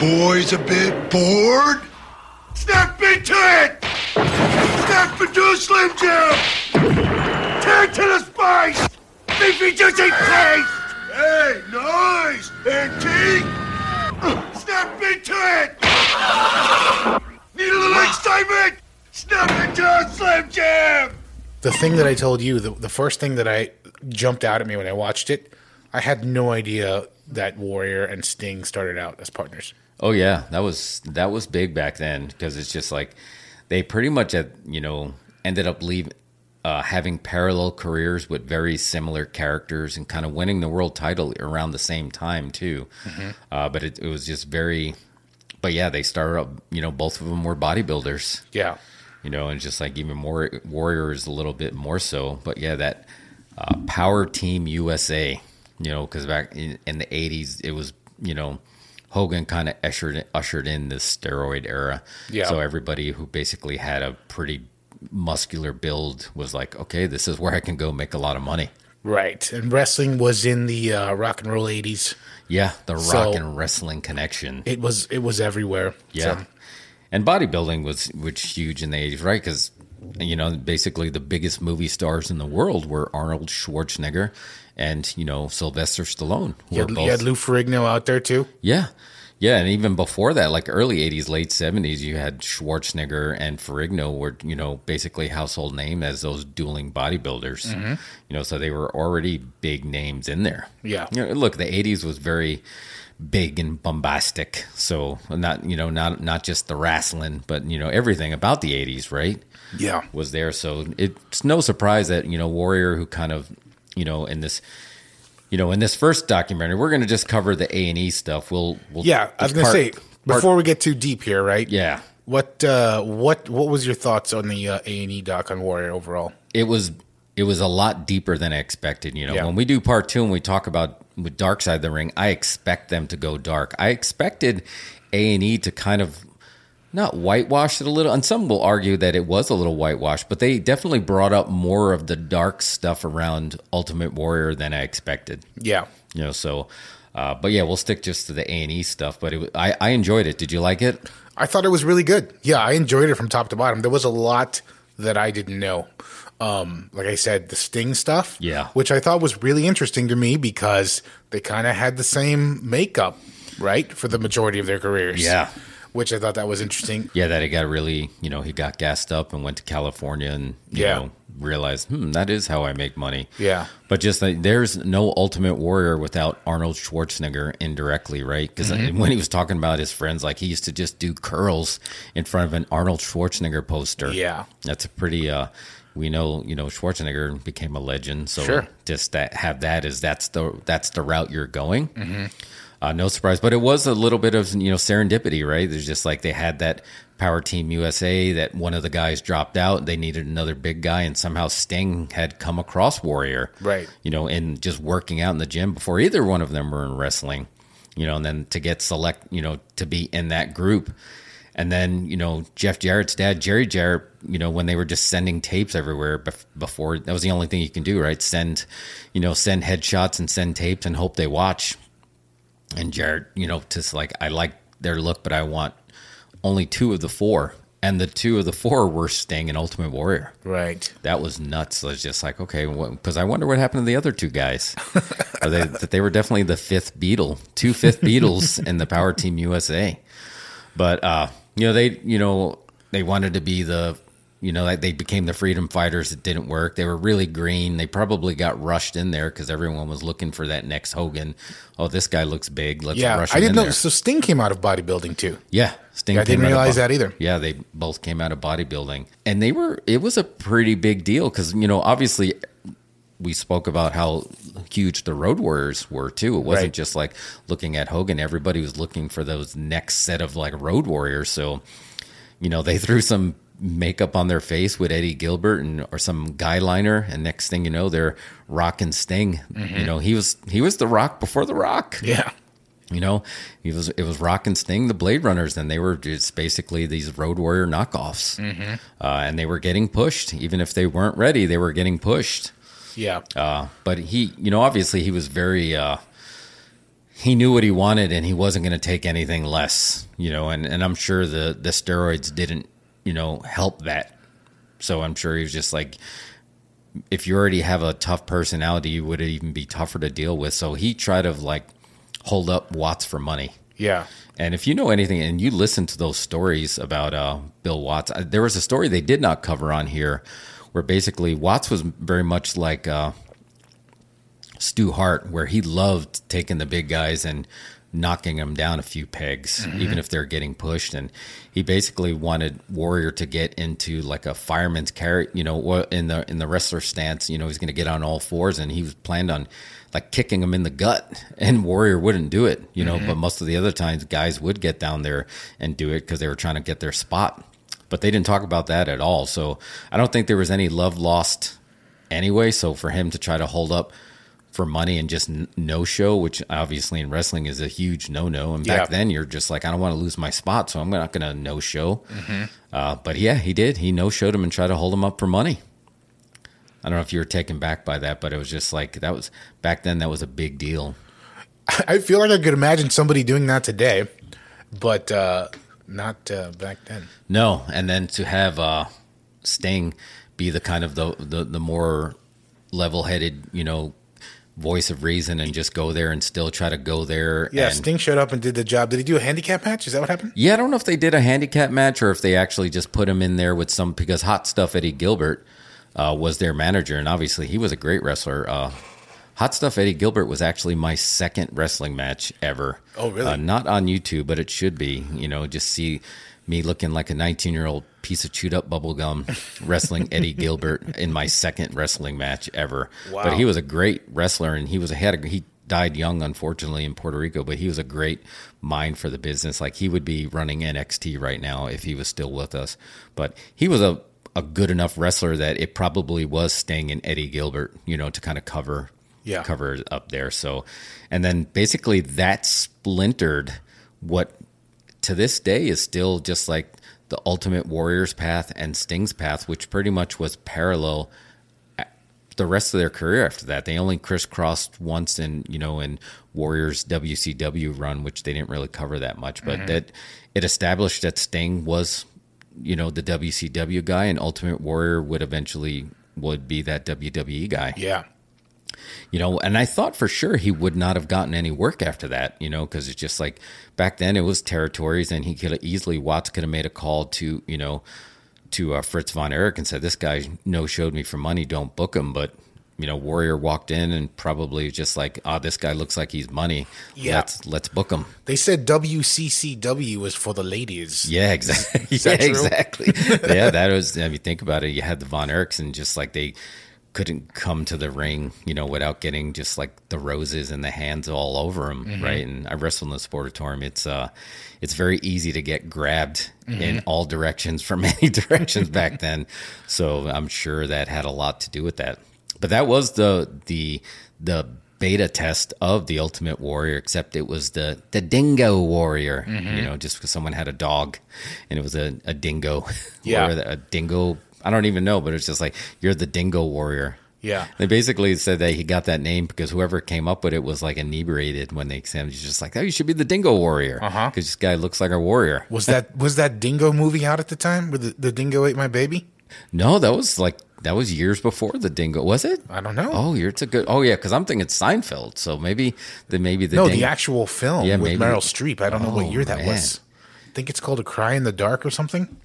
boys a bit bored? Snap into it! Snap into a Slim Jim! Tear to the spice! Beefy juicy taste! Hey, nice! Antique! Snap into it! Need a little excitement? Snap into a Slim Jim! The thing that I told you, the, the first thing that I jumped out at me when I watched it, I had no idea that Warrior and Sting started out as partners. Oh yeah, that was that was big back then because it's just like they pretty much had you know ended up leaving uh, having parallel careers with very similar characters and kind of winning the world title around the same time too. Uh, but it, it was just very, but yeah, they started up. You know, both of them were bodybuilders. Yeah. You know, and just like even more Warriors a little bit more so. But yeah, that uh, Power Team USA. You know, because back in, in the '80s, it was you know. Hogan kind of ushered ushered in this steroid era. Yeah. So everybody who basically had a pretty muscular build was like, okay, this is where I can go make a lot of money. Right. And wrestling was in the uh, rock and roll 80s. Yeah, the rock So- and wrestling connection. It was it was everywhere. Yeah, So, and bodybuilding was was huge in the eighties, right? Because you know, basically the biggest movie stars in the world were Arnold Schwarzenegger and you know Sylvester Stallone. who you had, both- you had Lou Ferrigno out there too. yeah, yeah, and even before that, like early '80s, late '70s, you had Schwarzenegger and Ferrigno were, you know, basically household name as those dueling bodybuilders. Mm-hmm. You know, so they were already big names in there. Yeah. You know, look, the '80s was very big and bombastic. So not, you know, not not just the wrestling, but you know, everything about the '80s, right? Yeah. was there. So it's no surprise that you know Warrior, who kind of you know in this. You know, in this first documentary, we're going to just cover the A and E stuff. We'll, we'll Yeah, I was gonna part- say part- before we get too deep here, right? Yeah. What uh, what what was your thoughts on the uh, A and E doc on Warrior overall? it was it was a lot deeper than I expected. You know, Yeah. when we do part two and we talk about with Dark Side of the Ring, I expect them to go dark. I expected A and E to kind of not whitewash it a little, and some will argue that it was a little whitewashed, but they definitely brought up more of the dark stuff around Ultimate Warrior than I expected. Yeah. You know, so. Uh, but yeah, we'll stick just to the A and E stuff. But it, I, I enjoyed it. Did you like it? I thought it was really good. Yeah, I enjoyed it from top to bottom. There was a lot that I didn't know. Um, like I said, the Sting stuff. Yeah. Which I thought was really interesting to me because they kind of had the same makeup, right, for the majority of their careers. Yeah. Which I thought that was interesting. Yeah, that he got really, you know, he got gassed up and went to California and, you Yeah. know, realized, hmm, that is how I make money. Yeah. But just like, there's no Ultimate Warrior without Arnold Schwarzenegger indirectly, right? Because when he was talking about his friends, like he used to just do curls in front of an Arnold Schwarzenegger poster. Yeah. That's a pretty, uh, we know, you know, Schwarzenegger became a legend. So Sure. just that, have that is that's the, that's the route you're going. Mm-hmm. Uh, no surprise, but it was a little bit of you know serendipity, right? There's just like they had that Power Team USA that one of the guys dropped out. They needed another big guy, and somehow Sting had come across Warrior, Right. You know, and just working out in the gym before either one of them were in wrestling, you know, and then to get select, you know, to be in that group. And then, you know, Jeff Jarrett's dad, Jerry Jarrett, you know, when they were just sending tapes everywhere bef- before, that was the only thing you can do, right? Send, you know, send headshots and send tapes and hope they watch and Jarrett, you know, just like I like their look, but I want only two of the four, and the two of the four were Sting and Ultimate Warrior. Right. That was nuts. So was just like okay, because I wonder what happened to the other two guys. Are they that they were definitely the fifth Beatle, two fifth Beatles in the Power Team USA. But uh, you know they, you know, they wanted to be the. You know, they became the freedom fighters. It didn't work. They were really green. They probably got rushed in there because everyone was looking for that next Hogan. Oh, this guy looks big. Let's Yeah. rush I didn't know. there. So Sting came out of bodybuilding too. Yeah, Sting. I didn't came out of realize bo- that either. Yeah, they both came out of bodybuilding, and they were. It was a pretty big deal because you know, obviously, we spoke about how huge the Road Warriors were too. It wasn't Right. just like looking at Hogan. Everybody was looking for those next set of like Road Warriors. So, you know, they threw some makeup on their face with Eddie Gilbert and or some guy liner, and next thing you know, they're Rock and Sting. You know, he was he was the Rock before the Rock. Yeah. You know, it was it was Rock and Sting, the Blade Runners, and they were just basically these Road Warrior knockoffs, Mm-hmm. uh, and they were getting pushed. Even if they weren't ready, they were getting pushed. Yeah. Uh, but he, you know, obviously he was very. Uh, he knew what he wanted and he wasn't going to take anything less, you know, and, and I'm sure the, the steroids didn't, you know, help that. So I'm sure he was just like, if you already have a tough personality, you would even be tougher to deal with. So he tried to like hold up Watts for money. Yeah. And if you know anything, and you listen to those stories about uh, Bill Watts, there was a story they did not cover on here, where basically Watts was very much like uh, Stu Hart, where he loved taking the big guys and knocking them down a few pegs, even if they're getting pushed. And he basically wanted Warrior to get into like a fireman's carry, you know, in the in the wrestler stance. You know, he's going to get on all fours, and he was planned on like kicking him in the gut, and Warrior wouldn't do it. You know, but most of the other times, guys would get down there and do it because they were trying to get their spot. But they didn't talk about that at all. So I don't think there was any love lost anyway. So for him to try to hold up for money and just no show, which obviously in wrestling is a huge no no. And back Yeah. then you're just like, I don't want to lose my spot, so I'm not going to no show. Uh, but yeah, he did. He no showed him and tried to hold him up for money. I don't know if you were taken back by that, but it was just like that was back then. That was a big deal. I feel like I could imagine somebody doing that today, but uh, not uh, back then. No, and then to have uh, Sting be the kind of the the, the more level headed, you know, voice of reason, and just go there and still try to go there. Yeah, and, Sting showed up and did the job. Did he do a handicap match? Is that what happened? Yeah, I don't know if they did a handicap match or if they actually just put him in there with some because Hot Stuff Eddie Gilbert uh, was their manager, and obviously he was a great wrestler. Uh, Hot Stuff Eddie Gilbert was actually my second wrestling match ever. Oh, really? Uh, not on YouTube, but it should be. You know, just see me looking like a 19 year old piece of chewed up bubble gum wrestling Eddie Gilbert in my second wrestling match ever. Wow. But he was a great wrestler, and he was a had a, he died young, unfortunately, in Puerto Rico. But he was a great mind for the business. Like he would be running NXT right now if he was still with us. But he was a a good enough wrestler that it probably was Sting and Eddie Gilbert, you know, to kind of cover Yeah. cover up there. So, and then basically that splintered what to this day is still just like the Ultimate Warrior's path and Sting's path, which pretty much was parallel the rest of their career after that. They only crisscrossed once in, you know, in Warriors WCW run, which they didn't really cover that much, but mm-hmm. that it established that Sting was, you know, the WCW guy and Ultimate Warrior would eventually would be that WWE guy Yeah. You know and i thought for sure he would not have gotten any work after that you know because it's just like back then it was territories and he could have easily watts could have made a call to you know to uh, fritz von erich and said this guy no showed me for money don't book him but you know warrior walked in and probably just like oh this guy looks like he's money Yeah. let's let's book him They said WCCW was for the ladies. yeah, exactly. yeah, exactly. yeah, that was. I mean, think about it, you had the Von Erichs, and just like they couldn't come to the ring, you know, without getting just like the roses and the hands all over him, Mm-hmm. right? And I wrestle in the sportatorium. It's uh, it's very easy to get grabbed Mm-hmm. in all directions from many directions back then. So I'm sure that had a lot to do with that. But that was the the the beta test of the Ultimate Warrior, except it was the the Dingo Warrior. Mm-hmm. You know, just because someone had a dog and it was a, a dingo. Yeah. A dingo. I don't even know, but it's just like you're the Dingo Warrior. Yeah. They basically said that he got that name because whoever came up with it was like inebriated when they examined. He's just like, oh, you should be the Dingo Warrior because Uh-huh. this guy looks like a warrior. Was that was that Dingo movie out at the time where the, the dingo ate my baby? No, that was like that was years before the Dingo. Was it? I don't know. Oh, you're it's a good. Oh yeah, because I'm thinking it's Seinfeld. So maybe the maybe the no, the actual film Yeah, with maybe. Meryl Streep. I don't know what Oh, year that man. was. I think it's called A Cry in the Dark or something.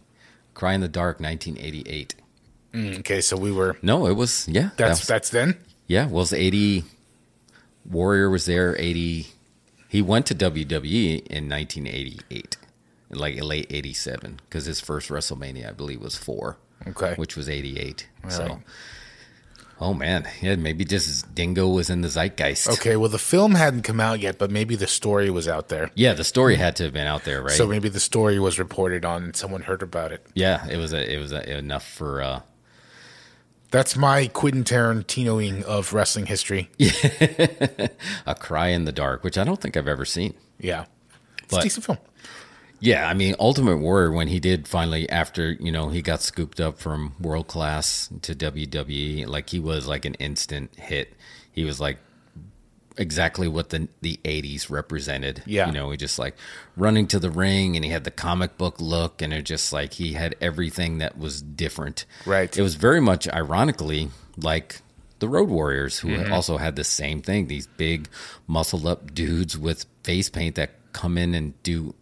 Cry in the Dark, 1988. Mm, Okay, so we were. No, it was yeah. that That's was- that's then. Yeah, well, it was 80. Warrior was there, 80. He went to WWE in 1988, like late 87, because his first WrestleMania, I believe, was four, Okay. which was 88. so. Oh man, yeah, maybe just Dingo was in the zeitgeist. Okay, well the film hadn't come out yet, but maybe the story was out there. Yeah, the story had to have been out there, right? So maybe the story was reported on and someone heard about it. yeah, it was a, it was a, enough for. uh That's my Quentin Tarantinoing of wrestling history. a cry in the dark, which I don't think I've ever seen. Yeah. It's But- a decent film. Yeah, I mean, Ultimate Warrior when he did finally after you know he got scooped up from World Class to WWE, like he was like an instant hit. He was like exactly what the the 80s represented. Yeah. You know, he just like running to the ring and he had the comic book look and it just like he had everything that was different. Right. It was very much ironically like the Road Warriors who Mm-hmm. also had the same thing. These big muscled up dudes with face paint that come in and do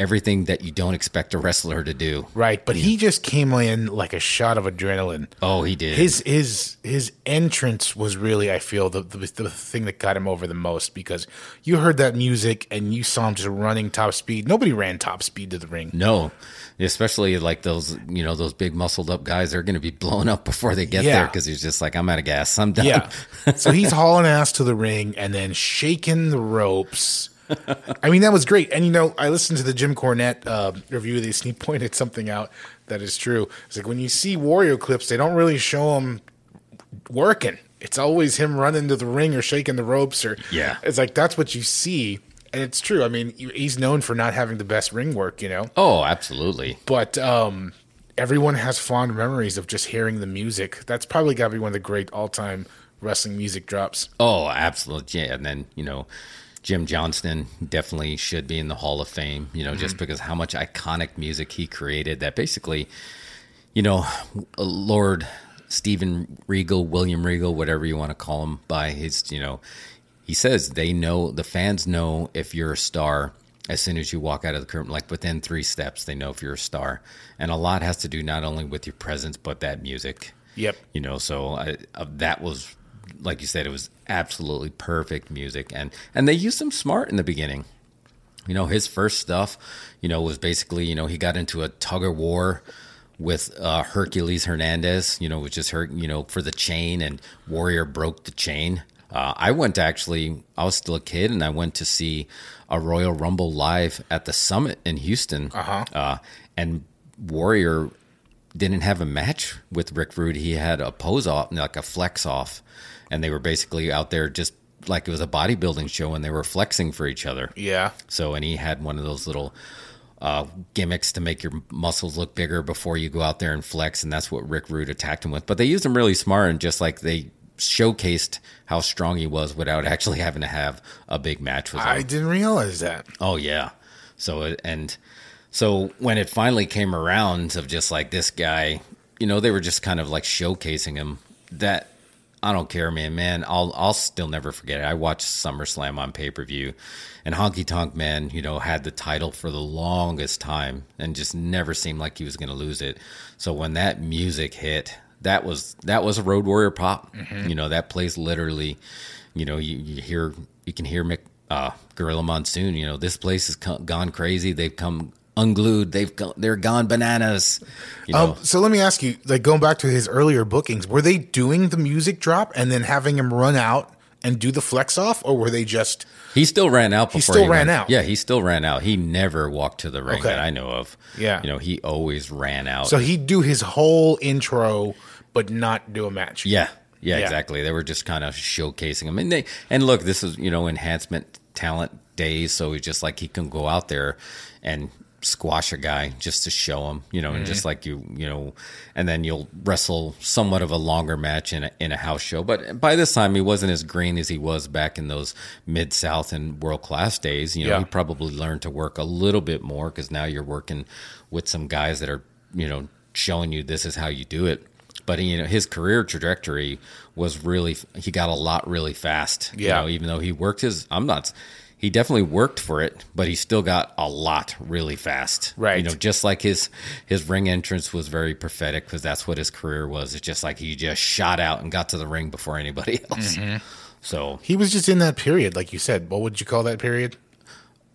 everything that you don't expect a wrestler to do. Right, but he just came in like a shot of adrenaline. Oh, he did. His his his entrance was really, I feel, the, the the thing that got him over the most because you heard that music and you saw him just running top speed. Nobody ran top speed to the ring. No, especially like those, you know, those big muscled up guys. They're going to be blown up before they get Yeah. there because he's just like, I'm out of gas. I'm done. Yeah. so he's hauling ass to the ring and then shaking the ropes. I mean, that was great. And, you know, I listened to the Jim Cornette uh, review of this and he pointed something out that is true. It's like when you see Warrior clips, they don't really show him working. It's always him running to the ring or shaking the ropes or Yeah. It's like that's what you see. And it's true. I mean, he's known for not having the best ring work, you know Oh, absolutely. but um, everyone has fond memories of just hearing the music. That's probably got to be one of the great all-time wrestling music drops. Oh, absolutely. Yeah. And then, you know, Jim Johnston definitely should be in the Hall of Fame, you know, just because how much iconic music he created that basically, you know, Lord Stephen Regal, William Regal, whatever you want to call him by his, you know, he says they know, the fans know if you're a star as soon as you walk out of the curtain, like within three steps, they know if you're a star. And a lot has to do not only with your presence, but that music Yep. you know so I, uh, that was like you said it was absolutely perfect music. And and they used him smart in the beginning. You know his first stuff you know was basically you know he got into a tug of war with uh, Hercules Hernandez you know which is her you know for the chain and Warrior broke the chain. Uh, I went to actually I was still a kid and I went to see a Royal Rumble live at the Summit in Houston. Uh-huh. uh, and Warrior didn't have a match with Rick Rude. He had a pose off, like a flex off, and they were basically out there just like it was a bodybuilding show, and they were flexing for each other. Yeah. So, and he had one of those little uh, gimmicks to make your muscles look bigger before you go out there and flex, and that's what Rick Rude attacked him with. But they used him really smart, and just like they showcased how strong he was without actually having to have a big match with him. I didn't realize that. Oh yeah. So it, and so when it finally came around of just like this guy, you know, they were just kind of like showcasing him. That I don't care, man. Man, I'll I'll still never forget it. I watched SummerSlam on pay per view, and Honky Tonk Man, you know, had the title for the longest time and just never seemed like he was going to lose it. So when that music hit, that was that was a Road Warrior pop. You know, that place literally, you know, you, you hear you can hear Mick uh, Gorilla Monsoon. You know, this place has co- gone crazy. They've come unglued. They've go- they're gone bananas. You know, Um, so let me ask you, like going back to his earlier bookings, were they doing the music drop and then having him run out and do the flex off, or were they just? he still ran out. Before still ran went- out? Yeah, he still ran out. He never walked to the ring Okay. that I know of. Yeah. you know, he always ran out. So he'd do his whole intro, but not do a match. Yeah, yeah, Yeah. exactly. They were just kind of showcasing him, and they and look, this is you know enhancement talent days, so it's just like he can go out there and squash a guy just to show him, you know, and just mm-hmm. like you, you know, and then you'll wrestle somewhat of a longer match in a, in a house show. But by this time, he wasn't as green as he was back in those mid South and world class days. You know, Yeah. he probably learned to work a little bit more because now you're working with some guys that are, you know, showing you this is how you do it. But you know, his career trajectory was really he got a lot really fast. You Yeah. know, even though he worked his I'm not he definitely worked for it, but he still got a lot really fast. Right. You know, just like his his ring entrance was very prophetic because that's what his career was. It's just like he just shot out and got to the ring before anybody else. Mm-hmm. So, He was just in that period, like you said. What would you call that period?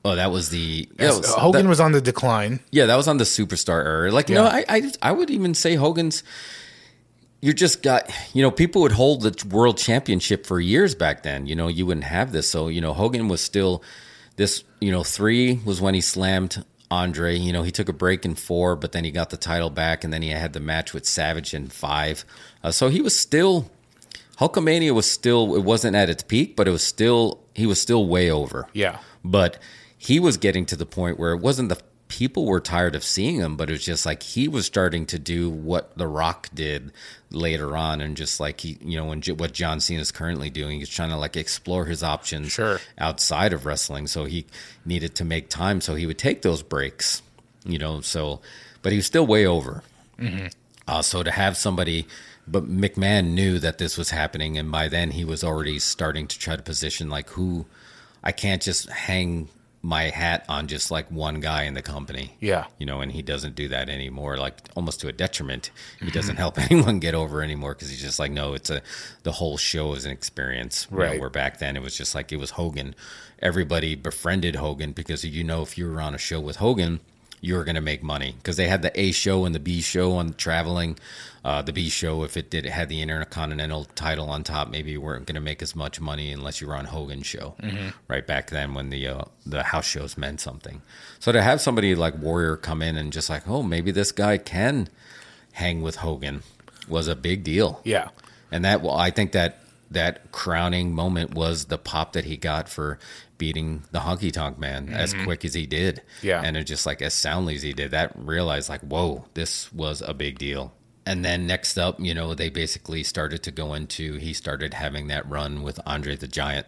oh, that was the yeah, was- Hogan that- was on the decline. Yeah, that was on the superstar era. Like, you Yeah. know, I, I I would even say Hogan's. You just got, you know, people would hold the world championship for years back then. You know, you wouldn't have this. So, you know, Hogan was still this. You know, three was when he slammed Andre. You know, he took a break in four, but then he got the title back, and then he had the match with Savage in five. Uh, so he was still Hulkamania was still. It wasn't at its peak, but it was still. He was still way over. Yeah. But he was getting to the point where it wasn't the people were tired of seeing him, but it was just like he was starting to do what The Rock did later on, and just like he, you know, when J- what John Cena is currently doing, he's trying to like explore his options Sure. outside of wrestling. So he needed to make time, so he would take those breaks, you know. So, but he was still way over. Uh, so to have somebody, but McMahon knew that this was happening, and by then he was already starting to try to position like who I can't just hang my hat on just like one guy in the company. Yeah. You know, and he doesn't do that anymore, like almost to a detriment. He Mm-hmm. doesn't help anyone get over anymore because he's just like, no, it's a, the whole show is an experience. You know, Right. where back then it was just like, it was Hogan. Everybody befriended Hogan because you know, if you were on a show with Hogan, you were going to make money because they had the A show and the B show on traveling. Uh, the B show, if it did, it had the Intercontinental title on top, maybe you weren't going to make as much money unless you were on Hogan's show, right back then when the uh, the house shows meant something. So to have somebody like Warrior come in and just like, oh, maybe this guy can hang with Hogan was a big deal. Yeah. And that, well, I think that that crowning moment was the pop that he got for beating the honky tonk man as quick as he did. Yeah. And it just like as soundly as he did, that realized like, whoa, this was a big deal. And then next up, you know, they basically started to go into, he started having that run with Andre the Giant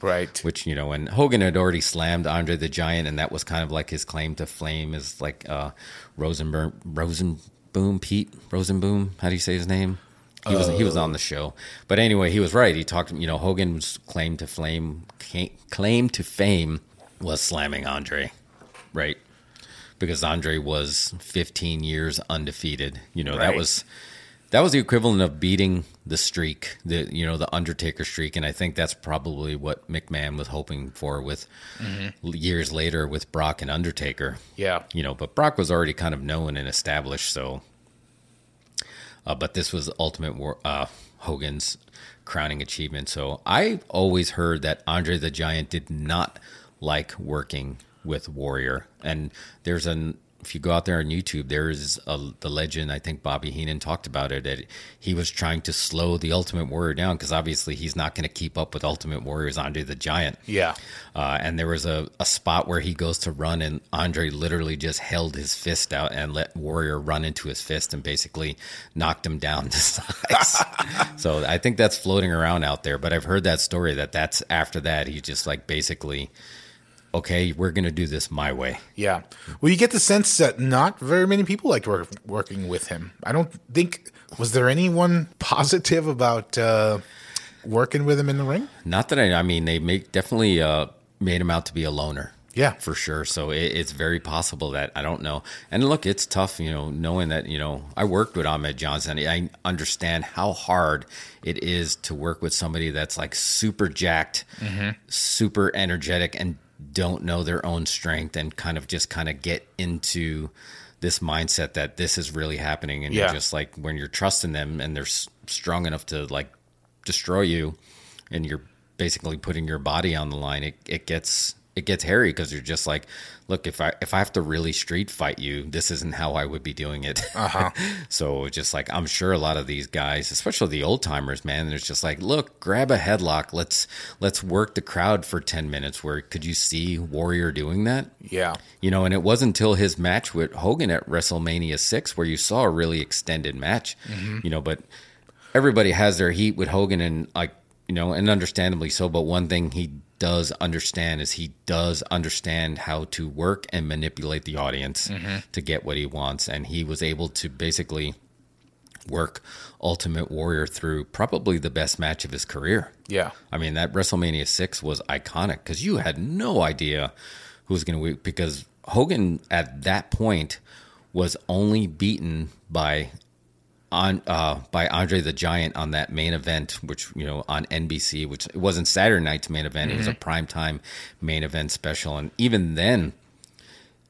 Right. which you know when Hogan had already slammed Andre the Giant, and that was kind of like his claim to fame is like uh, Rosenberg, Rosenboom, Pete Rosenboom. How do you say his name? He was he was oh. on the show, but anyway, he was right. He talked. You know, Hogan's claim to flame claim to fame was slamming Andre, right? Because Andre was 15 years undefeated. You know that was that was the equivalent of beating the streak, the you know the Undertaker streak, and I think that's probably what McMahon was hoping for with mm-hmm. years later with Brock and Undertaker. Yeah. You know, but Brock was already kind of known and established, so. Uh, but this was the Ultimate War, uh, Hogan's crowning achievement. So I always heard that Andre the Giant did not like working with Warrior, and there's an if you go out there on YouTube, there is a, the legend. I think Bobby Heenan talked about it that he was trying to slow the Ultimate Warrior down because obviously he's not going to keep up with Ultimate Warrior's Andre the Giant. Yeah. Uh, and there was a, a spot where he goes to run, and Andre literally just held his fist out and let Warrior run into his fist and basically knocked him down to size. so I think that's floating around out there. But I've heard that story that that's after that he just like basically, okay, we're gonna do this my way. Yeah. Well, you get the sense that not very many people liked work, working with him. I don't think was there anyone positive about uh, working with him in the ring. Not that I, I mean, they make definitely uh, made him out to be a loner. Yeah. for sure. So it, it's very possible that I don't know. And look, it's tough, you know, knowing that you know I worked with Ahmed Johnson. I understand how hard it is to work with somebody that's like super jacked, super energetic, and don't know their own strength, and kind of just kind of get into this mindset that this is really happening, and Yeah. you're just like when you're trusting them and they're s- strong enough to like destroy you and you're basically putting your body on the line it, it gets it gets hairy because you're just like look if i if i have to really street fight you this isn't how i would be doing it uh-huh. so just like i'm sure a lot of these guys especially the old timers man there's just like look grab a headlock let's let's work the crowd for 10 minutes where could you see warrior doing that Yeah. you know, and it wasn't until his match with Hogan at WrestleMania 6 where you saw a really extended match, you know, but everybody has their heat with Hogan and like, you know, and understandably so, but one thing he does understand is he does understand how to work and manipulate the audience mm-hmm. to get what he wants and he was able to basically work Ultimate Warrior through probably the best match of his career. Yeah. I mean, that WrestleMania 6 was iconic because you had no idea who was going to win because Hogan at that point was only beaten by on uh, by Andre the Giant on that main event, which you know on NBC, which it wasn't Saturday night's main event; it was a primetime main event special, and even then,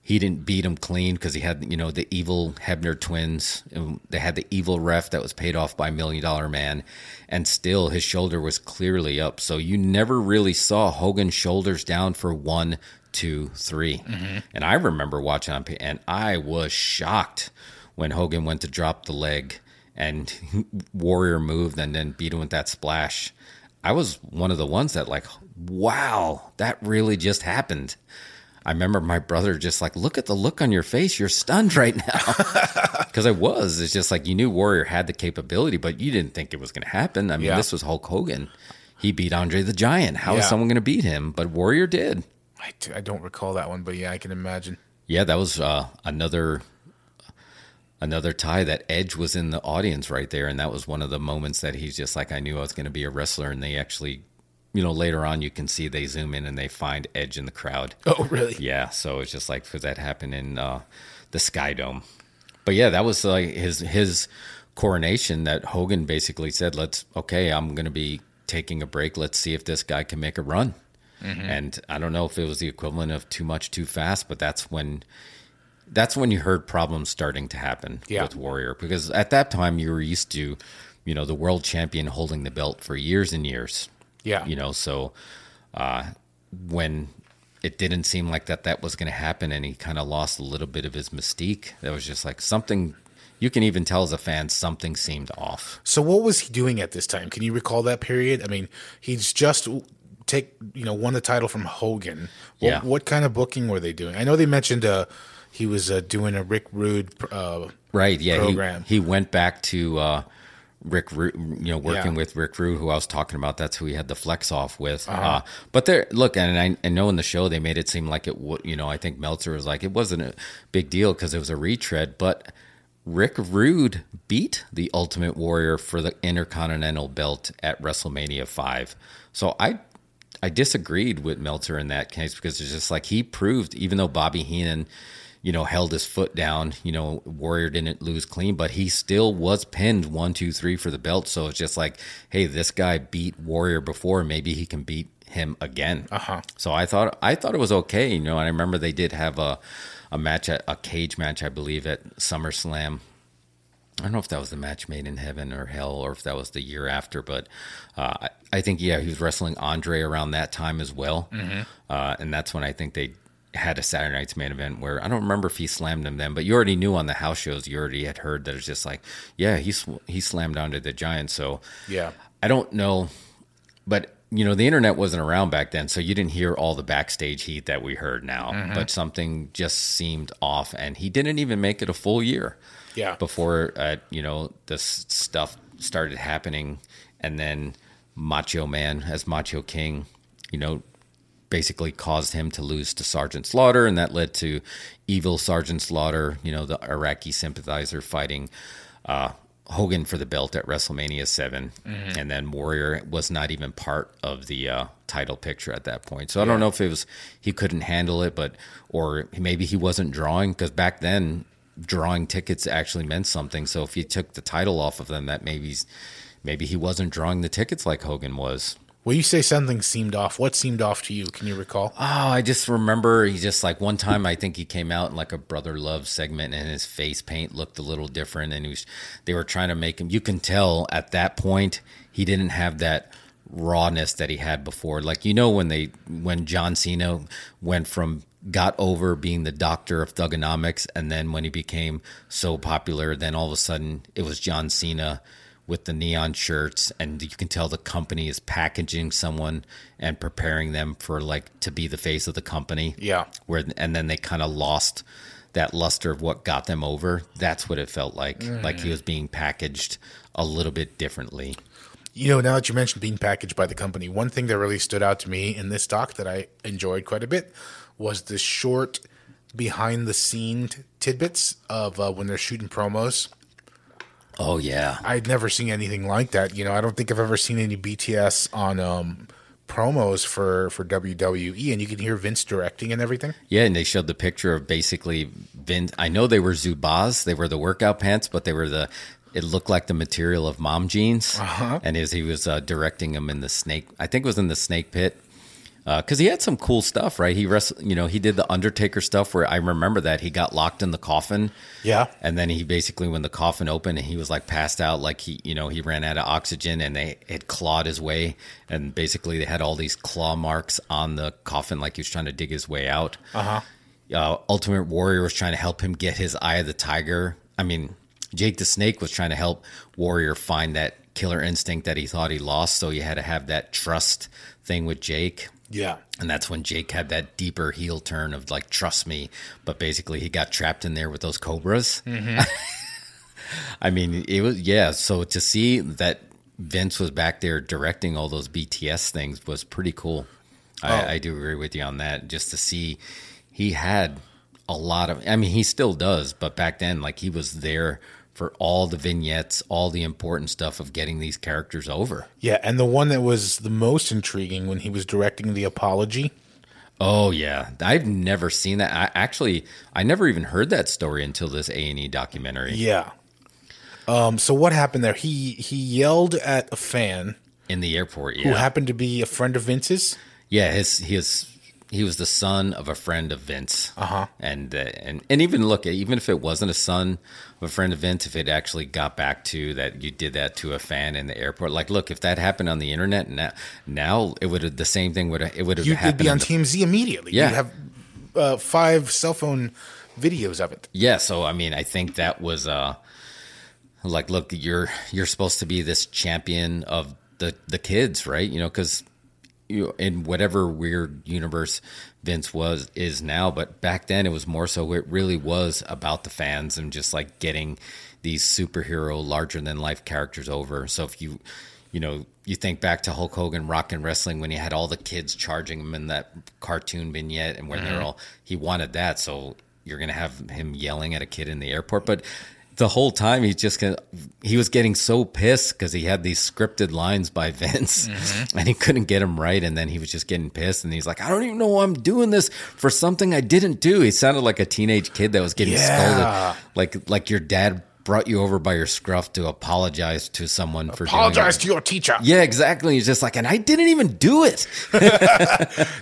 he didn't beat him clean because he had you know the evil Hebner twins. and They had the evil ref that was paid off by Million Dollar Man, and still his shoulder was clearly up. So you never really saw Hogan's shoulders down for one, two, three. 3 And I remember watching on, and I was shocked when Hogan went to drop the leg and Warrior moved and then beat him with that splash. I was one of the ones that like, wow, that really just happened. I remember my brother just like, look at the look on your face. You're stunned right now. Because I was. It's just like you knew Warrior had the capability, but you didn't think it was going to happen. I mean, Yeah. this was Hulk Hogan. He beat Andre the Giant. How is Yeah. someone going to beat him? But Warrior did. I, I don't recall that one, but yeah, I can imagine. Yeah, that was uh, another another tie that Edge was in the audience right there, and that was one of the moments that he's just like, I knew I was going to be a wrestler, and they actually, you know, later on you can see they zoom in and they find Edge in the crowd. Oh, really? Yeah, so it's just like because that happened in uh, the Sky Dome, but yeah, that was like his his coronation that Hogan basically said, "Let's okay, I'm going to be taking a break. Let's see if this guy can make a run." And I don't know if it was the equivalent of too much, too fast, but that's when that's when you heard problems starting to happen Yeah. with Warrior because at that time you were used to, you know, the world champion holding the belt for years and years Yeah. you know so uh when it didn't seem like that that was going to happen and he kind of lost a little bit of his mystique that was just like something you can even tell as a fan something seemed off So what was he doing at this time? Can you recall that period? I mean, he's just take you know won the title from Hogan. What, Yeah. what kind of booking were they doing? I know they mentioned uh, he was uh, doing a Rick Rude. Uh, right yeah Program. he, he went back to uh Rick, Ru- you know, working Yeah. with Rick Rude who I was talking about. That's who he had the flex off with. uh but there, look, and I, I know in the show they made it seem like it would. You know, I think Meltzer was like it wasn't a big deal because it was a retread. But Rick Rude beat the Ultimate Warrior for the Intercontinental Belt at WrestleMania Five. So I I disagreed with Meltzer in that case because it's just like he proved, even though Bobby Heenan, you know, held his foot down, you know, Warrior didn't lose clean, but he still was pinned one, two, three for the belt. So it's just like, hey, this guy beat Warrior before, maybe he can beat him again. Uh-huh. So I thought I thought it was okay, you know. And I remember they did have a a match, at, a cage match, I believe, at SummerSlam. I don't know if that was the match made in heaven or hell, or if that was the year after. But uh, I, I think yeah, he was wrestling Andre around that time as well, uh, and that's when I think they had a Saturday Night's main event where I don't remember if he slammed him then, but you already knew on the house shows, you already had heard that it's just like, yeah, he sw- he slammed Andre the Giant. So Yeah. I don't know, but you know, the internet wasn't around back then, so you didn't hear all the backstage heat that we heard now. But something just seemed off, and he didn't even make it a full year. Yeah. Before uh, you know this stuff started happening, and then Macho Man as Macho King, you know, basically caused him to lose to Sergeant Slaughter, and that led to evil Sergeant Slaughter, you know, the Iraqi sympathizer fighting uh, Hogan for the belt at WrestleMania 7. And then Warrior was not even part of the uh, title picture at that point. So I don't know if it was he couldn't handle it, but or maybe he wasn't drawing because back then drawing tickets actually meant something. So if you took the title off of them, that maybe maybe he wasn't drawing the tickets like Hogan was. Well, you say something seemed off. What seemed off to you? Can you recall? Oh, I just remember he just like one time I think he came out in like a brother love segment and his face paint looked a little different and he was they were trying to make him you can tell at that point he didn't have that rawness that he had before. Like you know when they when John Cena went from got over being the doctor of thuganomics and then when he became so popular then all of a sudden it was John Cena with the neon shirts and you can tell the company is packaging someone and preparing them for like to be the face of the company. Yeah. where and then they kind of lost that luster of what got them over. That's what it felt like. Like he was being packaged a little bit differently. You know, now that you mentioned being packaged by the company, one thing that really stood out to me in this doc that I enjoyed quite a bit was the short behind the scene tidbits of uh, when they're shooting promos. Oh yeah I'd never seen anything like that. You know, I don't think I've ever seen any BTS on um, promos for for WWE, and you can hear Vince directing and everything. Yeah, and they showed the picture of basically Vince. I know they were Zubaz, they were the workout pants, but they were the. It looked like the material of mom jeans, and as he was uh, directing them in the snake, I think it was in the snake pit, because he had some cool stuff, right? He wrestled, you know, he did the Undertaker stuff where I remember that he got locked in the coffin, Yeah. and then he basically when the coffin opened and he was like passed out, like he, you know, he ran out of oxygen and they had clawed his way, and basically they had all these claw marks on the coffin, like he was trying to dig his way out uh, Ultimate Warrior was trying to help him get his Eye of the Tiger. I mean, Jake the Snake was trying to help Warrior find that killer instinct that he thought he lost. So you had to have that trust thing with Jake. Yeah. And that's when Jake had that deeper heel turn of like, trust me. But basically, he got trapped in there with those cobras. Mm-hmm. I mean, it was, yeah. So to see that Vince was back there directing all those BTS things was pretty cool. I, oh. I do agree with you on that. Just to see he had a lot of, I mean, he still does, but back then, like, he was there for all the vignettes, all the important stuff of getting these characters over. Yeah, and the one that was the most intriguing when he was directing the apology. Oh yeah, I've never seen that. I actually I never even heard that story until this A and E documentary. Yeah. Um, so what happened there? He he yelled at a fan in the airport. who happened to be a friend of Vince's. yeah. His his he was the son of a friend of Vince. Uh-huh. And uh, and and even look, even if it wasn't a son of a friend event, if it actually got back to that, you did that to a fan in the airport. Like, look, if that happened on the internet now, now it would have the same thing would it would have You'd be on in the- TMZ immediately. Yeah. You'd have uh, five cell phone videos of it. Yeah, so I mean, I think that was uh like look, you're you're supposed to be this champion of the the kids, right? You know, cuz you in whatever weird universe Vince was is now, but back then it was more so it really was about the fans and just like getting these superhero larger than life characters over. So if you you know, you think back to Hulk Hogan Rock and Wrestling when he had all the kids charging him in that cartoon vignette and when they're mm-hmm. all he wanted that, so you're gonna have him yelling at a kid in the airport. But the whole time he's just gonna he was getting so pissed because he had these scripted lines by Vince and he couldn't get them right and then he was just getting pissed and he's like, I don't even know why I'm doing this for something I didn't do. He sounded like a teenage kid that was getting Yeah. scolded. Like like your dad brought you over by your scruff to apologize to someone for doing Apologize to your teacher. Yeah, exactly. He's just like, and I didn't even do it.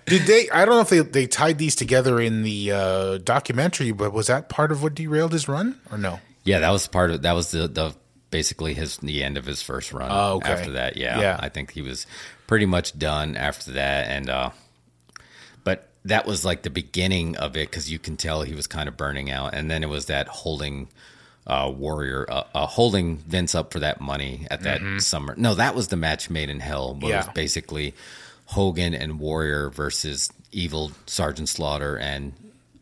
Did they? I don't know if they they tied these together in the uh, documentary, but was that part of what derailed his run or no? Yeah, that was part of that was the the basically his the end of his first run. Oh, okay. After that, yeah, Yeah. I think he was pretty much done after that, and uh, but that was like the beginning of it because you can tell he was kind of burning out, and then it was that holding. Uh, Warrior, uh, uh, holding Vince up for that money at that summer. No, that was the match made in hell. Where It Mm-hmm. Yeah. was basically Hogan and Warrior versus Evil Sergeant Slaughter and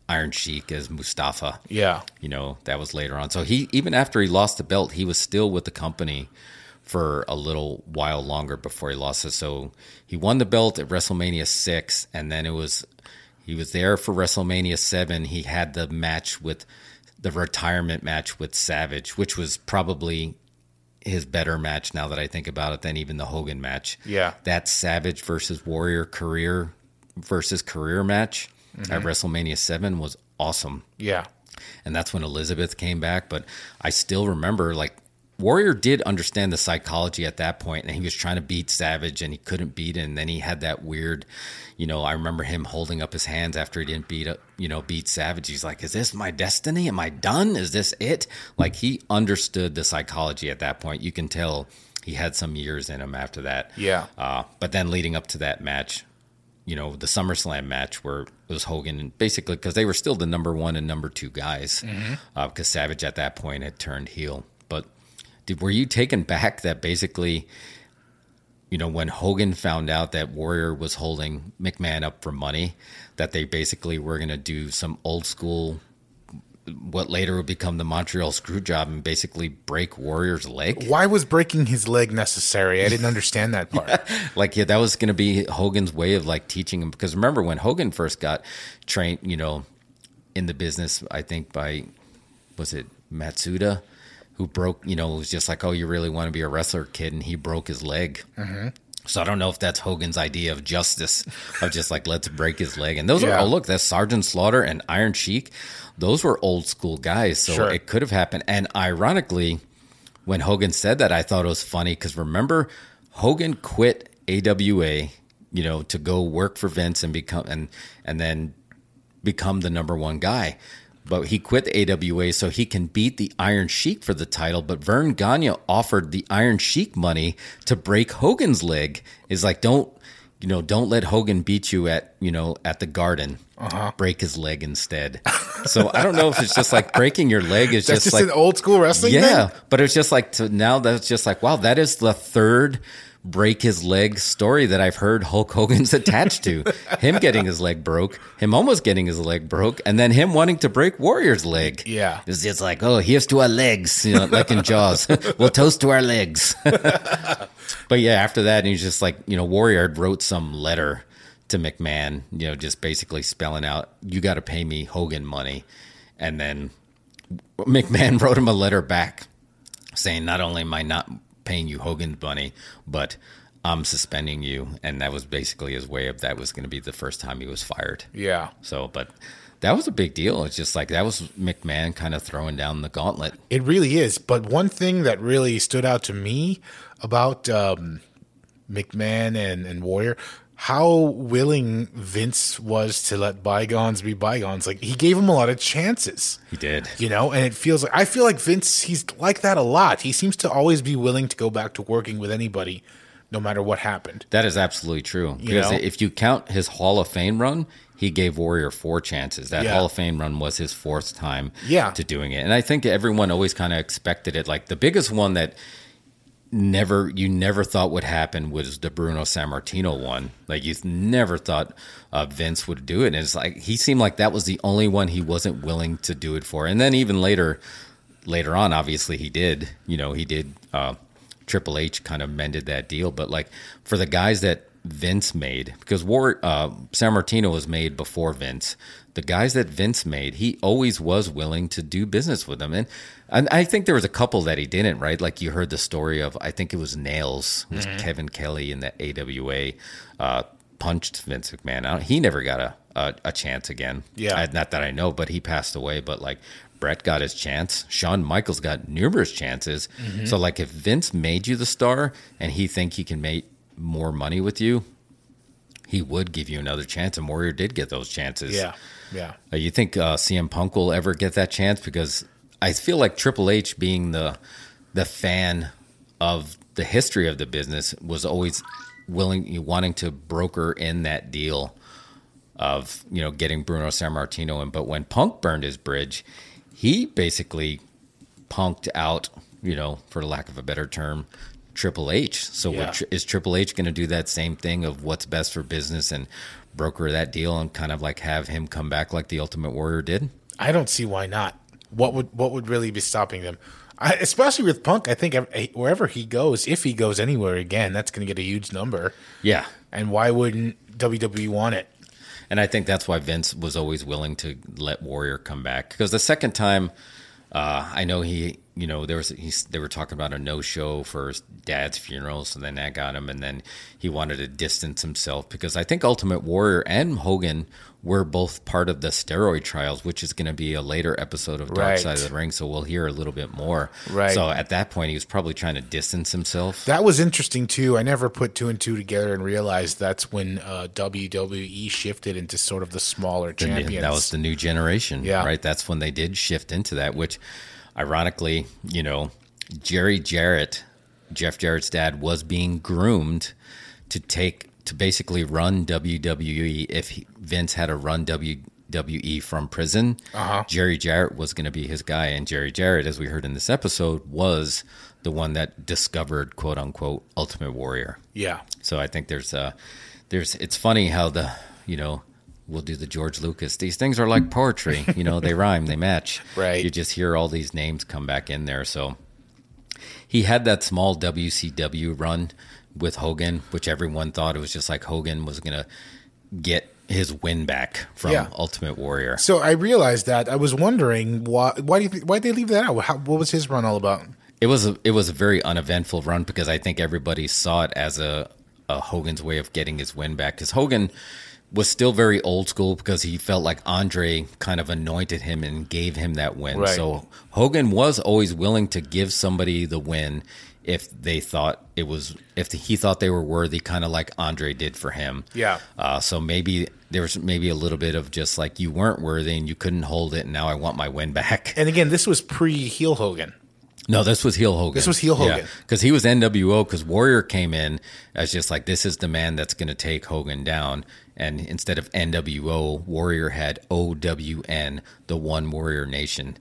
Iron Sheik as Mustafa. Yeah. you know that was later on. So he even after he lost the belt he was still with the company for a little while longer before he lost it. So he won the belt at wrestlemania 6 and then it was he was there for wrestlemania 7 he had the match with the retirement match with savage which was probably his better match now that i think about it than even the hogan match. Yeah. that savage versus warrior career versus career match at wrestlemania 7 was awesome Yeah. and that's when Elizabeth came back. But I still remember like Warrior did understand the psychology at that point, and he was trying to beat Savage, and he couldn't beat it. And then he had that weird, you know, I remember him holding up his hands after he didn't beat up, you know, beat Savage. He's like, "Is this my destiny? Am I done? Is this it?" Like he understood the psychology at that point. You can tell he had some years in him after that. Yeah. Uh, but then leading up to that match, you know, the SummerSlam match where it was Hogan and basically because they were still the number one and number two guys mm-hmm. uh, because Savage at that point had turned heel. But did, were you taken back that basically, you know, when Hogan found out that Warrior was holding McMahon up for money, that they basically were going to do some old school. What later would become the Montreal Screwjob and basically break Warrior's leg. Why was breaking his leg necessary? I didn't understand that part. like yeah that was going to be hogan's way of like teaching him because remember when hogan first got trained you know in the business i think by was it matsuda who broke you know was just like oh you really want to be a wrestler kid and he broke his leg mm-hmm. So I don't know if that's Hogan's idea of justice, of just like let's break his leg. And those Yeah. are oh look, that's Sergeant Slaughter and Iron Sheik. Those were old school guys, so Sure. it could have happened. And ironically, when Hogan said that, I thought it was funny because remember, Hogan quit AWA, you know, to go work for Vince and become and and then become the number one guy. But he quit the AWA so he can beat the Iron Sheik for the title. But Verne Gagne offered the Iron Sheik money to break Hogan's leg. Is like, don't you know, don't let Hogan beat you at, you know, at the garden. Uh-huh. Break his leg instead. so I don't know if it's just like breaking your leg is That's just, just, like an old school wrestling yeah, thing? but it's just like to now that's just like wow, that is the third break his leg story that I've heard Hulk Hogan's attached to. him getting his leg broke, him almost getting his leg broke, and then him wanting to break Warrior's leg. Yeah. It's just like, oh, here's to our legs, you know, like in Jaws. we'll toast to our legs. but yeah, after that, he's just like, you know, Warrior wrote some letter to McMahon, you know, just basically spelling out, you got to pay me Hogan money. And then McMahon wrote him a letter back saying, not only am I not paying you Hogan's money, but I'm suspending you. And that was basically his way of that was going to be the first time he was fired. Yeah. So, but that was a big deal. It's just like that was McMahon kind of throwing down the gauntlet. It really is. But one thing that really stood out to me about um, McMahon and, and Warrior, how willing Vince was to let bygones be bygones. Like he gave him a lot of chances. He did. You know, and it feels like I feel like Vince, he's like that a lot. He seems to always be willing to go back to working with anybody, no matter what happened. That is absolutely true. Because know? if you count his Hall of Fame run, he gave Warrior four chances. That Yeah. Hall of Fame run was his fourth time Yeah. to doing it. And I think everyone always kind of expected it. Like the biggest one that never you never thought would happen was the Bruno Sammartino one. Like you never thought uh, Vince would do it. And it's like he seemed like that was the only one he wasn't willing to do it for. And then even later later on, obviously he did. You know, he did uh Triple H kind of mended that deal. But like for the guys that Vince made, because War uh Sammartino was made before Vince. The guys that Vince made, he always was willing to do business with them, and and I think there was a couple that he didn't. Right, like you heard the story of, I think it was Nailz, it was Kevin Kelly in the AWA, uh, punched Vince McMahon out. He never got a a, a chance again. Yeah. I- not that I know, but he passed away. But like Bret got his chance. Shawn Michaels got numerous chances. So like if Vince made you the star and he think he can make more money with you, he would give you another chance. And Warrior did get those chances. Yeah. Yeah. Uh, you think uh, CM Punk will ever get that chance? Because I feel like Triple H, being the the fan of the history of the business, was always willing, wanting to broker in that deal of you know getting Bruno Sammartino in. But when Punk burned his bridge, he basically punked out, you know, for lack of a better term, Triple H. So Yeah. is Triple H going to do that same thing of what's best for business and broker that deal and kind of like have him come back like the Ultimate Warrior did? I don't see why not. What would what would really be stopping them? I, especially with Punk, I think wherever he goes, if he goes anywhere again, that's going to get a huge number. Yeah. And why wouldn't WWE want it? And I think that's why Vince was always willing to let Warrior come back because the second time, uh, I know he, you know, there was he's, they were talking about a no show for his dad's funeral, so then that got him, and then he wanted to distance himself because I think Ultimate Warrior and Hogan were both part of the steroid trials, which is going to be a later episode of Dark Right. Side of the Ring, so we'll hear a little bit more. Right. So at that point, he was probably trying to distance himself. That was interesting too. I never put two and two together and realized that's when uh, WWE shifted into sort of the smaller champions. That was the new generation, Yeah. right? That's when they did shift into that. Which, ironically, you know, Jerry Jarrett, Jeff Jarrett's dad, was being groomed to take to basically run WWE. If he, Vince had to run WWE from prison, Uh-huh. Jerry Jarrett was going to be his guy. And Jerry Jarrett, as we heard in this episode, was the one that discovered "quote unquote" Ultimate Warrior. yeah. So I think there's uh there's it's funny how the you know we'll do the George Lucas. These things are like poetry, you know, they rhyme, they match. Right. You just hear all these names come back in there. So he had that small WCW run with Hogan, which everyone thought it was just like Hogan was gonna get his win back from Yeah. Ultimate Warrior. So I realized that. I was wondering why. Why do you? Why did they leave that out? How, what was his run all about? It was a it was a very uneventful run because I think everybody saw it as a, a Hogan's way of getting his win back. Because Hogan was still very old school because he felt like Andre kind of anointed him and gave him that win. Right. So Hogan was always willing to give somebody the win if they thought it was if he thought they were worthy, kind of like Andre did for him. Yeah. Uh, so maybe there was maybe a little bit of just like you weren't worthy and you couldn't hold it, and now I want my win back. And again, this was pre heel Hogan. No, this was heel Hogan. This was heel Hogan. because he was NWO. Because Warrior came in as just like this is the man that's going to take Hogan down, and instead of NWO, Warrior had OWN, the One Warrior Nation,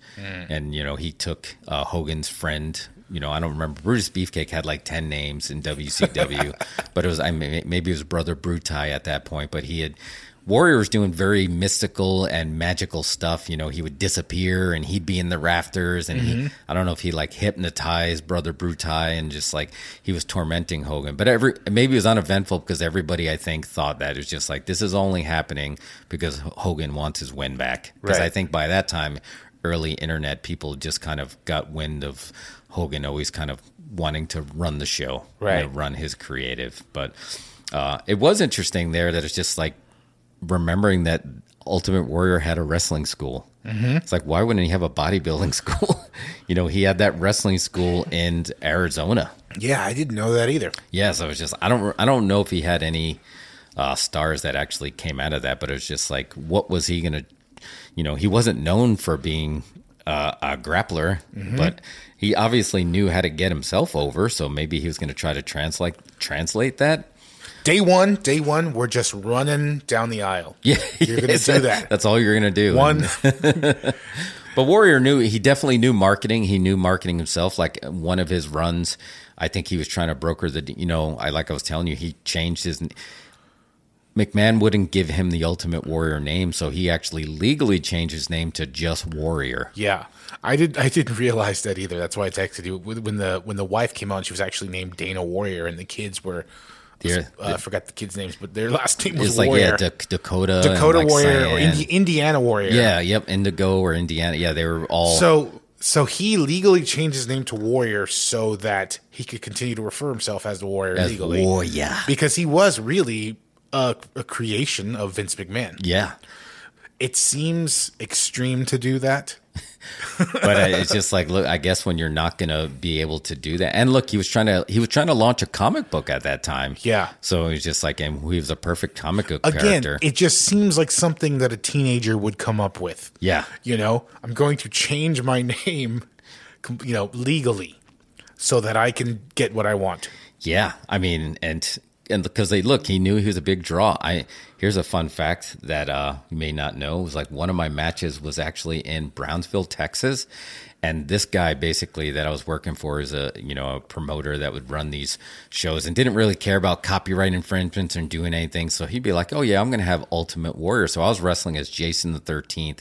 and you know he took uh, Hogan's friend. You know, I don't remember. Brutus Beefcake had like ten names in WCW, but it was I mean, maybe it was Brother Bruti at that point, but he had. Warrior was doing very mystical and magical stuff. You know, he would disappear and he'd be in the rafters, and he, mm-hmm. I don't know if he like hypnotized Brother Bruti and just like he was tormenting Hogan. But every maybe it was uneventful because everybody I think thought that it was just like this is only happening because Hogan wants his win back. Because I think by that time, early internet people just kind of got wind of Hogan always kind of wanting to run the show, you know, run his creative. But uh, it was interesting there that it's just like remembering that Ultimate Warrior had a wrestling school. Mm-hmm. It's like, why wouldn't he have a bodybuilding school? you know, he had that wrestling school in Arizona. Yeah, I didn't know that either. Yeah, so it was just I don't I don't know if he had any uh, stars that actually came out of that, but it was just like, what was he gonna? You know, he wasn't known for being uh, a grappler, but he obviously knew how to get himself over. So maybe he was going to try to translate translate that. Day one, day one, we're just running down the aisle. Yeah, You're gonna do that. That's all you're gonna do. One, But Warrior knew he definitely knew marketing. He knew marketing himself. Like one of his runs, I think he was trying to broker the. You know, I like I was telling you, he changed his. McMahon wouldn't give him the Ultimate Warrior name, so he actually legally changed his name to just Warrior. yeah, I did. I didn't realize that either. That's why I texted you when the when the wife came on. She was actually named Dana Warrior, and the kids were. Yeah, uh, I forgot the kids' names, but their last name was It's like Warrior. yeah, Dak- Dakota, Dakota like Warrior or Indi- Indiana Warrior. Yeah, yep, Indigo or Indiana. Yeah, they were all. So so he legally changed his name to Warrior so that he could continue to refer himself as the Warrior as legally. Warrior. Because he was really a, a creation of Vince McMahon. Yeah, It seems extreme to do that. but uh, it's just like look i guess when you're not gonna be able to do that and look he was trying to he was trying to launch a comic book at that time Yeah. so was just like and he was a perfect comic book Again, character it just seems like something that a teenager would come up with. yeah You know, I'm going to change my name, you know, legally so that I can get what I want. yeah i mean and and because they look he knew he was a big draw i here's a fun fact that uh you may not know it was like one of my matches was actually in brownsville texas and this guy basically that I was working for is a you know a promoter that would run these shows and didn't really care about copyright infringements and doing anything. So he'd be like, "Oh yeah, I'm going to have Ultimate Warrior." So I was wrestling as Jason the 13th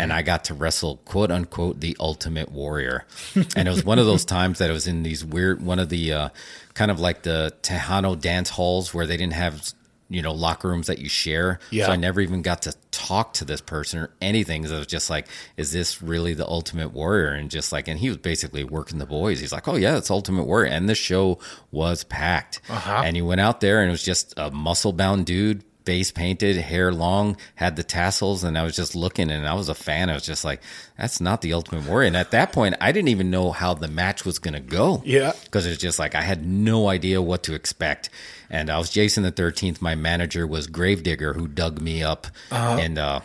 and I got to wrestle quote unquote the Ultimate Warrior. and it was one of those times that it was in these weird one of the uh, kind of like the Tejano dance halls where they didn't have you know locker rooms that you share. Yeah. So I never even got to talk to this person or anything. So it was just like, is this really the Ultimate Warrior? And just like, and he was basically working the boys. He's like, oh yeah, it's Ultimate Warrior. And the show was packed. Uh-huh. And he went out there and it was just a muscle bound dude. Face painted, hair long, had the tassels, and I was just looking, and I was a fan. I was just like, "That's not the Ultimate Warrior." And at that point, I didn't even know how the match was going to go Yeah. because it's just like I had no idea what to expect. And I was Jason the Thirteenth. My manager was Gravedigger, who dug me up in uh,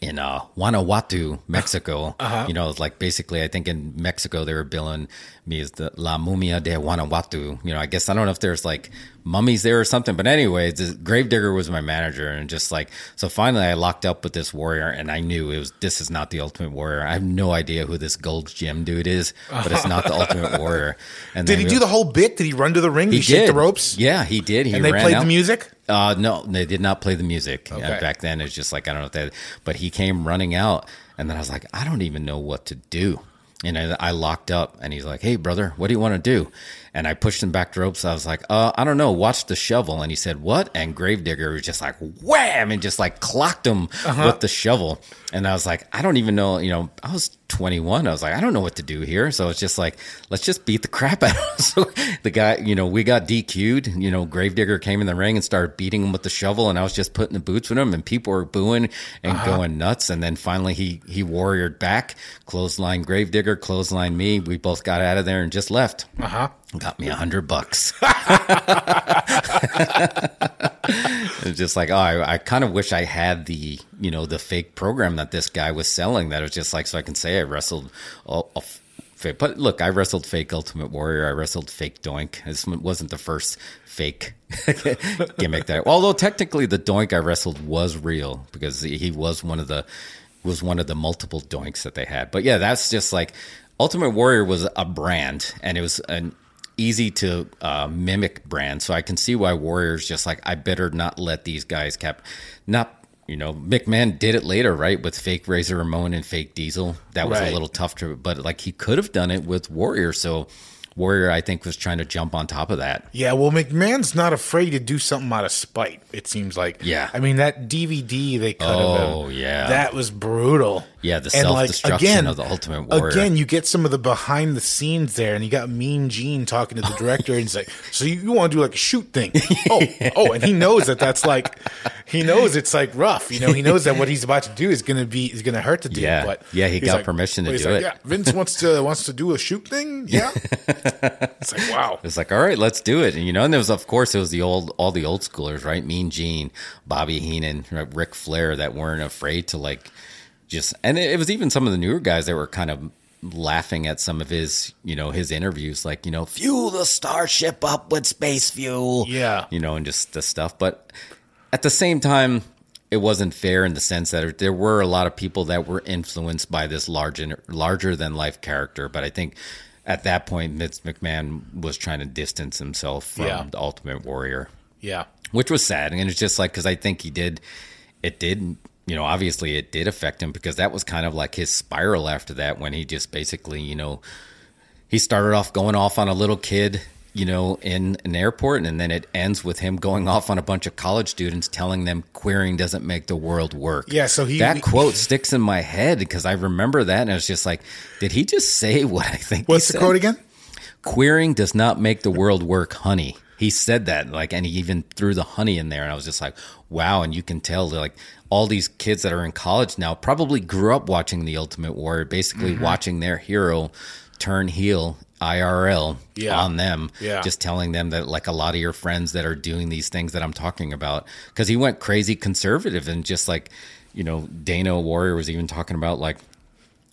in uh, Guanajuato, Mexico. You know, it's like basically, I think in Mexico they were billing me as the La Mumia de Guanajuato. You know, I guess I don't know if there's like mummies there or something, but anyway, this Gravedigger was my manager, and just like so, finally I locked up with this warrior, and I knew it was this is not the Ultimate Warrior. I have no idea who this Gold Gym dude is, but it's not the Ultimate Warrior. And Did he we- do the whole bit? Did he run to the ring? Did he, shake the ropes? Yeah, he did. He And they played out. the music? Uh, no, they did not play the music. Uh, Okay. back then, it's just like I don't know what that. But he came running out, and then I was like, I don't even know what to do. And I, I locked up, and he's like, "Hey, brother, what do you want to do?" And I pushed him back to ropes. I was like, "Uh, I don't know. Watch the shovel." And he said, "What?" And Gravedigger was just like, "Wham!" and just like clocked him with the shovel. And I was like, I don't even know. You know, I was 21. I was like, I don't know what to do here. So it's just like, let's just beat the crap out of him. So the guy, you know, we got DQ'd. You know, Gravedigger came in the ring and started beating him with the shovel, and I was just putting the boots with him, and people were booing and going nuts. And then finally, he he warriored back, clothesline Gravedigger, clothesline me. We both got out of there and just left. Uh huh. Got me a hundred bucks. it's just like, oh, I, I kind of wish I had the, you know, the fake program that this guy was selling. That was just like, so I can say I wrestled a, a fake. But look, I wrestled fake Ultimate Warrior. I wrestled fake Doink. This wasn't the first fake gimmick that. Although technically, the Doink I wrestled was real because he was one of the was one of the multiple Doinks that they had. But yeah, that's just like Ultimate Warrior was a brand, and it was an easy to uh, mimic brand. So I can see why Warriors just like I better not let these guys cap not. You know, McMahon did it later, right, with fake Razor Ramon and fake Diesel. That was Right. a little tough to, but like he could have done it with Warrior. So Warrior, I think, was trying to jump on top of that. Yeah, well, McMahon's not afraid to do something out of spite. It seems like. Yeah. I mean that DVD they cut of Oh, him. yeah. that was brutal. Yeah, the And, like, self-destruction again- of the Ultimate Warrior. Again, you get some of the behind the scenes there, and you got Mean Gene talking to the director, and he's like, "So you, you want to do like a shoot thing? Oh, oh!" And he knows that that's like, he knows it's like rough. You know, he knows that what he's about to do is gonna be is gonna hurt the dude. Yeah. but Yeah, he got permission to do like, it. Yeah, Vince wants to wants to do a shoot thing. Yeah, it's like wow. It's like, all right, let's do it. And you know, and there was, of course, it was the old, all the old schoolers, right? Mean Gene, Bobby Heenan, right, Ric Flair, that weren't afraid to like just, and it, it was even some of the newer guys that were kind of laughing at some of his, you know, his interviews, like you know, fuel the starship up with space fuel, Yeah. you know, and just the stuff. But at the same time, it wasn't fair in the sense that there were a lot of people that were influenced by this large, larger than life character. But I think at that point, Vince McMahon was trying to distance himself from Yeah. the Ultimate Warrior, Yeah, which was sad. And it's just like because I think he did, it did. You know, obviously, it did affect him because that was kind of like his spiral after that when he just basically, you know, he started off going off on a little kid, you know, in an airport, and then it ends with him going off on a bunch of college students telling them queering doesn't make the world work. Yeah, so he- that quote sticks in my head because I remember that, and I was just like, did he just say what I think? he what's the said? quote again? Queering does not make the world work, honey. He said that, like, and he even threw the honey in there, and I was just like, wow. And you can tell, like, all these kids that are in college now probably grew up watching The Ultimate Warrior, basically Mm-hmm. watching their hero turn heel IRL Yeah. on them, Yeah. just telling them that, like, a lot of your friends that are doing these things that I'm talking about, because he went crazy conservative and just like, you know, Dana Warrior was even talking about, like,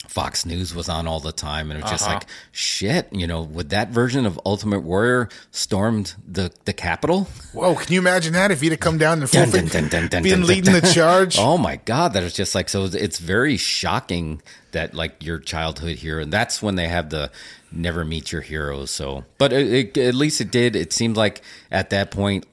Fox News was on all the time, and it was just Uh-huh. like, shit, you know, would that version of Ultimate Warrior stormed the the Capitol? Whoa, can you imagine that if he'd have come down in full Dun, dun, dun, dun, dun, leading the charge? Oh my god, that is just like so. It's very shocking that like your childhood hero, and that's when they have the never meet your heroes. So, but it, it, at least it did. It seemed like at that point,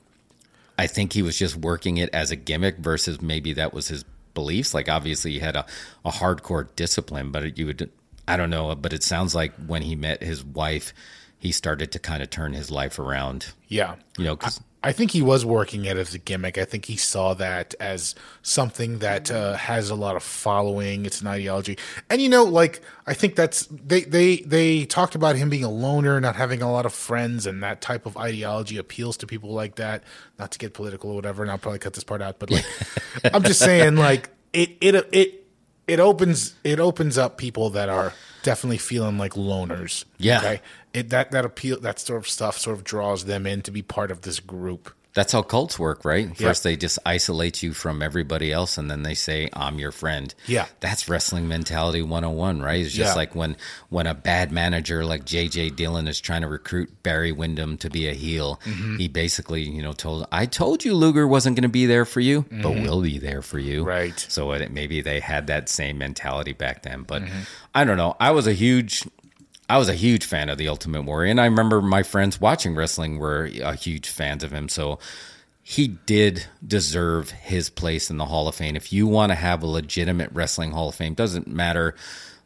I think he was just working it as a gimmick versus maybe that was his beliefs. Like obviously he had a, a hardcore discipline, but you would I don't know, but it sounds like when he met his wife, he started to kind of turn his life around. Yeah. You know, 'cause- I think he was working it as a gimmick. I think he saw that as something that uh, has a lot of following. It's an ideology, and you know, like I think that's they they they talked about him being a loner, not having a lot of friends, and that type of ideology appeals to people like that. Not to get political or whatever, and I'll probably cut this part out, but like I'm just saying, like it it it it opens it opens up people that are definitely feeling like loners. Yeah. Okay. It that that appeal that sort of stuff sort of draws them in to be part of this group. That's how cults work, right? Yep. First, they just isolate you from everybody else, and then they say, "I'm your friend." Yeah. that's wrestling mentality 101, right? It's just Yeah. like when when a bad manager like JJ Dillon is trying to recruit Barry Windham to be a heel. Mm-hmm. He basically, you know, told, "I told you Luger wasn't going to be there for you, but will be there for you." Mm-hmm. Right. So it, maybe they had that same mentality back then, but Mm-hmm. I don't know. I was a huge I was a huge fan of the Ultimate Warrior, and I remember my friends watching wrestling were uh, huge fans of him. So he did deserve his place in the Hall of Fame. If you want to have a legitimate wrestling Hall of Fame, doesn't matter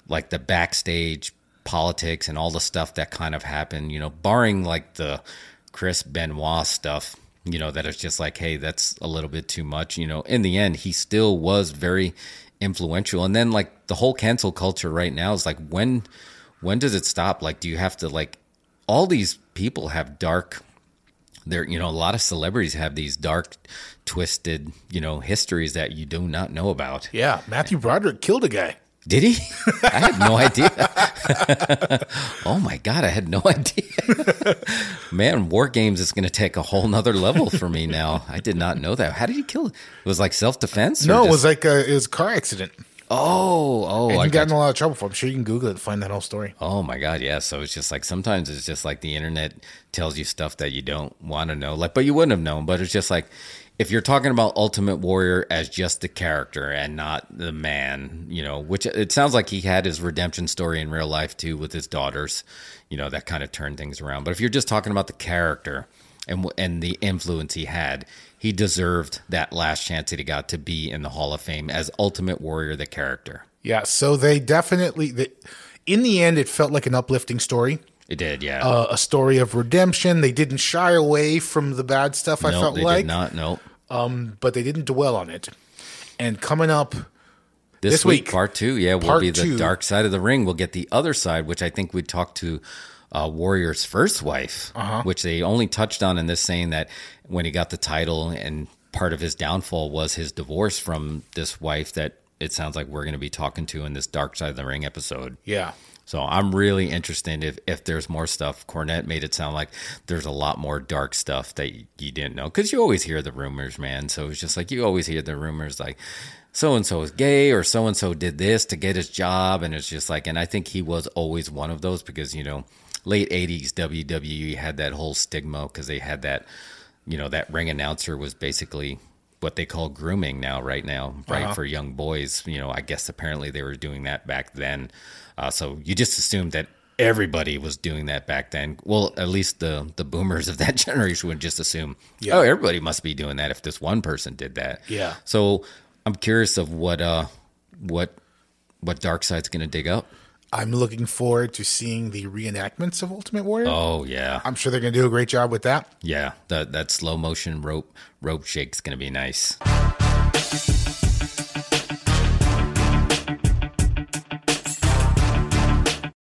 like the backstage politics and all the stuff that kind of happened. You know, barring like the Chris Benoit stuff. You know that it's just like, hey, that's a little bit too much. You know, in the end, he still was very influential. And then like the whole cancel culture right now is like when when does it stop? Like, do you have to like all these people have dark there you know a lot of celebrities have these dark twisted you know histories that you do not know about. Yeah, Matthew Broderick killed a guy. did he? I had no idea. Oh my god i had no idea. Man war games is going to take a whole nother level for me now. I did not know that. How did he kill? It was like self-defense No, it was like a, it was a car accident. Oh, oh, and I got got in a lot of trouble for. it. I'm sure you can Google it and find that whole story. Oh my god, yeah. So it's just like sometimes it's just like the internet tells you stuff that you don't want to know. Like, but you wouldn't have known. But it's just like if you're talking about Ultimate Warrior as just the character and not the man, you know, which it sounds like he had his redemption story in real life too with his daughters. You know, that kind of turned things around. But if you're just talking about the character and and the influence he had, he deserved that last chance that he got to be in the Hall of Fame as Ultimate Warrior, the character. Yeah, so they definitely. They, in the end, it felt like an uplifting story, It did, yeah. uh, a story of redemption. They didn't shy away from the bad stuff. I felt they like, did not. No. but they didn't dwell on it. And coming up, This, This week, week, part two, yeah, will be the two. dark side of the ring. We'll get the other side, which I think we talked to uh, Warrior's first wife, Uh-huh. which they only touched on in this, saying that when he got the title and part of his downfall was his divorce from this wife that it sounds like we're going to be talking to in this dark side of the ring episode. yeah, So I'm really interested if, if there's more stuff. Cornette made it sound like there's a lot more dark stuff that you, you didn't know because you always hear the rumors, man. So it's just like you always hear the rumors like so and so is gay or so and so did this to get his job, and it's just like, and I think he was always one of those because you know late '80s WWE had that whole stigma because they had that you know that ring announcer was basically what they call grooming now right now right for young boys. You know i guess apparently they were doing that back then. Uh, so you just assumed that everybody was doing that back then. Well at least the the boomers of that generation would just assume Yeah. oh everybody must be doing that if this one person did that. Yeah. so i'm curious of what uh what what dark side's gonna dig up I'm looking forward to seeing the reenactments of Ultimate Warrior. oh yeah I'm sure they're going to do a great job with that. yeah that that slow motion rope rope shake's gonna be nice